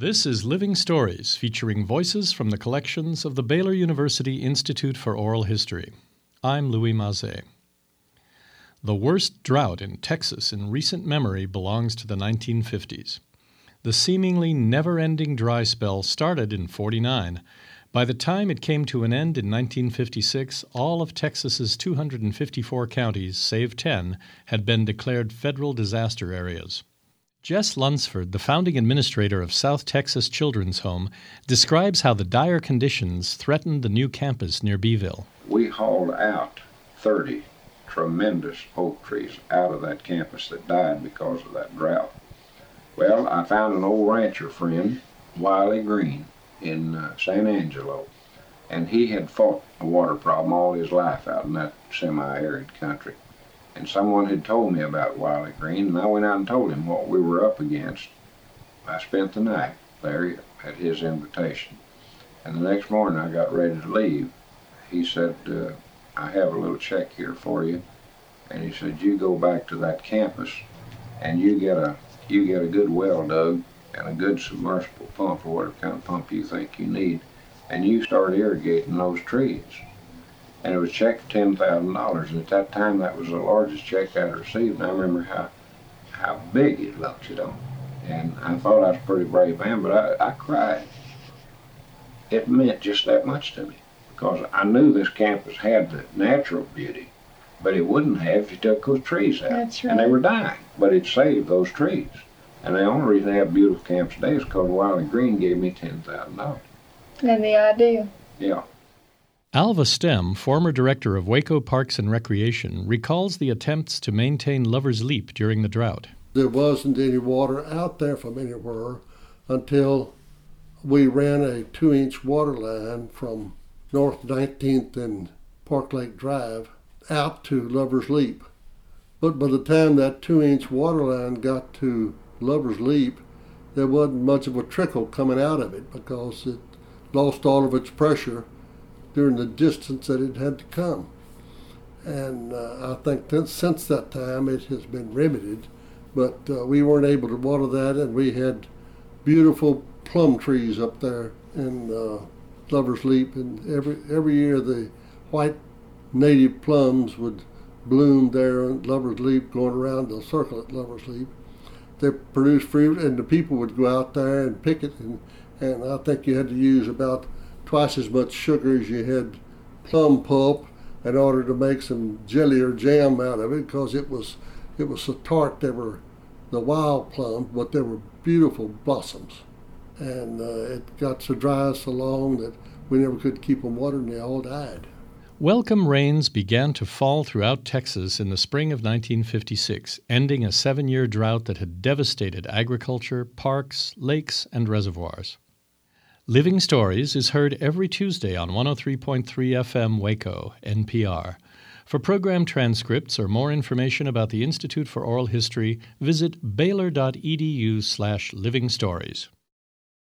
This is Living Stories, featuring voices from the collections of the Baylor University Institute for Oral History. I'm Louis Mazet. The worst drought in Texas in recent memory belongs to the 1950s. The seemingly never ending dry spell started in 49. By the time it came to an end in 1956, all of Texas's 254 counties, save 10, had been declared federal disaster areas. Jess Lunsford, the founding administrator of South Texas Children's Home, describes how the dire conditions threatened the new campus near Beeville. We hauled out 30 tremendous oak trees out of that campus that died because of that drought. Well, I found an old rancher friend, Wiley Green, in uh, San Angelo, and he had fought a water problem all his life out in that semi-arid country. And someone had told me about Wiley Green, and I went out and told him what we were up against. I spent the night there at his invitation. And the next morning I got ready to leave. He said, uh, I have a little check here for you. And he said, you go back to that campus and you get a you get a good well dug and a good submersible pump or whatever kind of pump you think you need, and you start irrigating those trees. And it was a check for ten thousand dollars, and at that time that was the largest check I'd received. And I remember how how big it looked, you know. And I thought I was a pretty brave man, but I, I cried. It meant just that much to me because I knew this campus had the natural beauty, but it wouldn't have if you took those trees out. That's And they were dying, but it saved those trees. And the only reason they have beautiful camps today is because Wiley Green gave me ten thousand dollars. And the idea. Yeah. Alva Stem, former director of Waco Parks and Recreation, recalls the attempts to maintain Lover's Leap during the drought. There wasn't any water out there from anywhere until we ran a two inch water line from North 19th and Park Lake Drive out to Lover's Leap. But by the time that two inch water line got to Lover's Leap, there wasn't much of a trickle coming out of it because it lost all of its pressure during the distance that it had to come. And uh, I think that since that time it has been remedied, but uh, we weren't able to water that, and we had beautiful plum trees up there in uh, Lover's Leap, and every every year the white native plums would bloom there in Lover's Leap, going around the circle at Lover's Leap. They produced fruit, and the people would go out there and pick it, and, and I think you had to use about twice as much sugar as you had plum pulp in order to make some jelly or jam out of it, because it was it was so tart. They were the wild plums, but they were beautiful blossoms, and uh, it got so dry so long that we never could keep them watered, and they all died. Welcome rains began to fall throughout Texas in the spring of 1956, ending a seven year drought that had devastated agriculture, parks, lakes, and reservoirs. Living Stories is heard every Tuesday on 103.3 FM Waco, NPR. For program transcripts or more information about the Institute for Oral History, visit baylor.edu slash living stories.